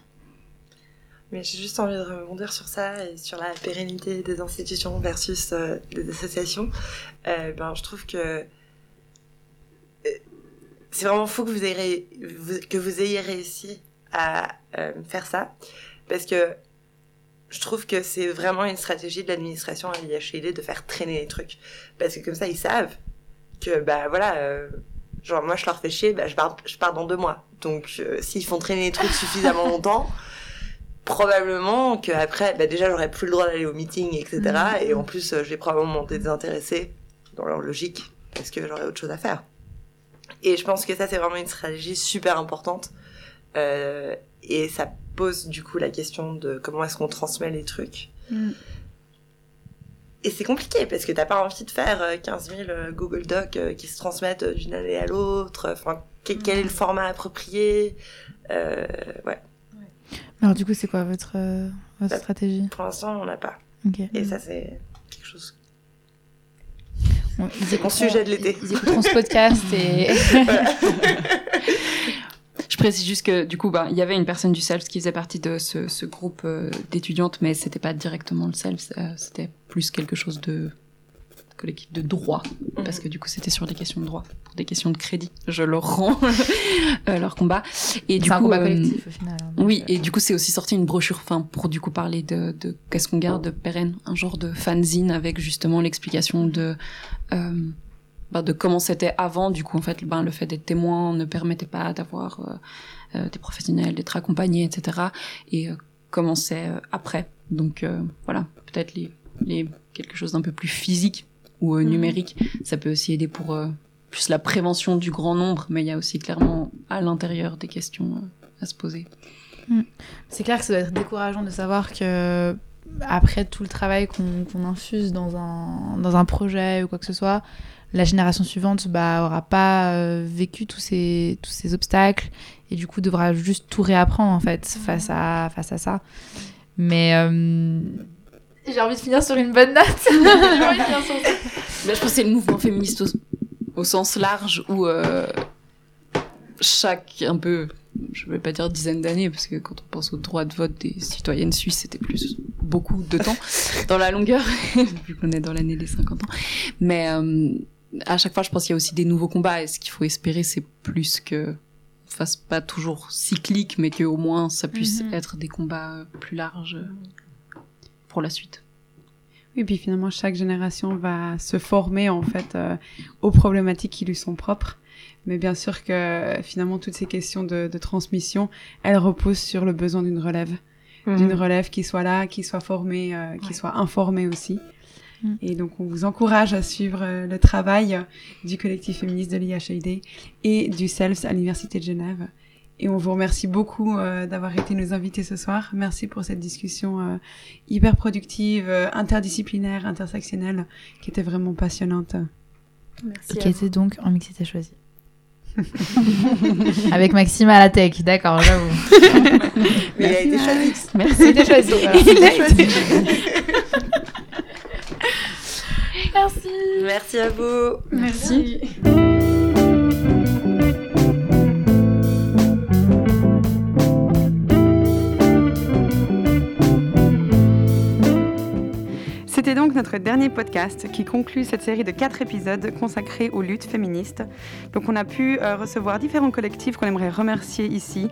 Mais j'ai juste envie de rebondir sur ça et sur la pérennité des institutions versus euh, des associations. Euh, ben, je trouve que c'est vraiment fou que vous ayez, que vous ayez réussi à euh, faire ça parce que je trouve que c'est vraiment une stratégie de l'administration à l'IHID de faire traîner les trucs. Parce que comme ça ils savent que bah voilà euh, genre moi je leur fais chier bah je pars je pars dans deux mois. Donc euh, s'ils font traîner les trucs suffisamment [LAUGHS] longtemps probablement que après bah déjà j'aurais plus le droit d'aller au meeting etc et en plus euh, je vais probablement m'en désintéresser dans leur logique parce que j'aurais autre chose à faire. Et je pense que ça c'est vraiment une stratégie super importante Euh, et ça pose du coup la question de comment est-ce qu'on transmet les trucs Mm. et c'est compliqué parce que t'as pas envie de faire euh, 15 000 euh, Google Docs euh, qui se transmettent euh, d'une année à l'autre. Enfin, que- quel est le format approprié euh, Ouais, Alors du coup, c'est quoi votre, euh, votre Bah, stratégie? pour l'instant, on n'a pas. Et ça, c'est quelque chose. Bon, ils écouteront- sujet de l'été. Ils, ils écouteront ce podcast et. [LAUGHS] [LAUGHS] je précise juste que du coup, bah, il y avait une personne du SELF qui faisait partie de ce, ce groupe euh, d'étudiantes, mais c'était pas directement le SELF, euh, c'était plus quelque chose de collectif de droit, parce que du coup c'était sur des questions de droit, pour des questions de crédit. Je leur rends [LAUGHS] euh, leur combat. Et du un coup, combat euh, collectif au final. hein, oui, et du coup, c'est aussi sorti une brochure, enfin, pour du coup parler de, de qu'est-ce qu'on garde de pérenne, un genre de fanzine avec justement l'explication de, euh, bah, de comment c'était avant. Du coup, en fait, ben, le fait d'être témoin ne permettait pas d'avoir euh, euh, des professionnels, d'être accompagné, etc. Et euh, comment c'est après. Donc voilà, peut-être les, les quelque chose d'un peu plus physique ou euh, numérique, ça peut aussi aider pour plus la prévention du grand nombre, mais il y a aussi clairement à l'intérieur des questions à se poser. C'est clair que ça doit être décourageant de savoir que après tout le travail qu'on qu'on infuse dans un, dans un projet ou quoi que ce soit, la génération suivante bah, aura pas euh, vécu tous ces, tous ces obstacles et du coup devra juste tout réapprendre en fait face à, face à ça. Mais euh, j'ai envie de finir sur une bonne note. [LAUGHS] Sur. Bah, je pense que c'est le mouvement féministe au, au sens large où euh, chaque un peu, je vais pas dire dizaine d'années, parce que quand on pense au droit de vote des citoyennes suisses, c'était plus beaucoup de temps dans la longueur, [LAUGHS] vu qu'on est dans l'année des 50 ans. Mais euh, à chaque fois, je pense qu'il y a aussi des nouveaux combats, et ce qu'il faut espérer, c'est plus que fasse pas toujours cyclique, mais qu'au moins ça puisse Mhm. être des combats euh, plus larges euh, pour la suite. Oui, puis finalement, chaque génération va se former en fait euh, aux problématiques qui lui sont propres. Mais bien sûr que finalement, toutes ces questions de, de transmission, elles reposent sur le besoin d'une relève. D'une relève qui soit là, qui soit formée, euh, qui Ouais. soit informée aussi. Et donc, on vous encourage à suivre euh, le travail du collectif féministe de l'IHID et du CELS à l'Université de Genève. Et on vous remercie beaucoup euh, d'avoir été nos invités ce soir. Merci pour cette discussion euh, hyper productive, euh, interdisciplinaire, intersectionnelle, qui était vraiment passionnante. Merci. Qui était donc en mixité choisie. [LAUGHS] Avec Maxime à la tech, d'accord, j'avoue. Mais il a été choisi. Merci. Il choisi. a été Merci. Merci à vous. Merci. C'était donc notre dernier podcast qui conclut cette série de quatre épisodes consacrés aux luttes féministes. Donc on a pu euh, recevoir différents collectifs qu'on aimerait remercier ici.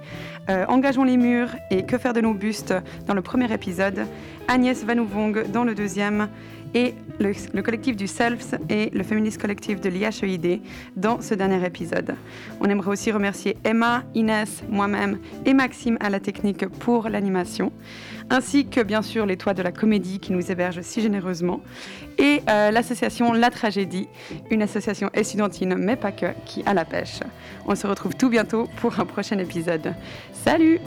Euh, Engageons les murs et Que faire de nos bustes dans le premier épisode. Agnès Vanouvong dans le deuxième. Et le, le collectif du SELFS et le féministe collectif de l'IHEID dans ce dernier épisode. On aimerait aussi remercier Emma, Inès, moi-même et Maxime à la technique pour l'animation, ainsi que bien sûr les Toits de la Comédie qui nous hébergent si généreusement, et euh, l'association La Tragédie, une association estudiantine mais pas que, qui a la pêche. On se retrouve tout bientôt pour un prochain épisode. Salut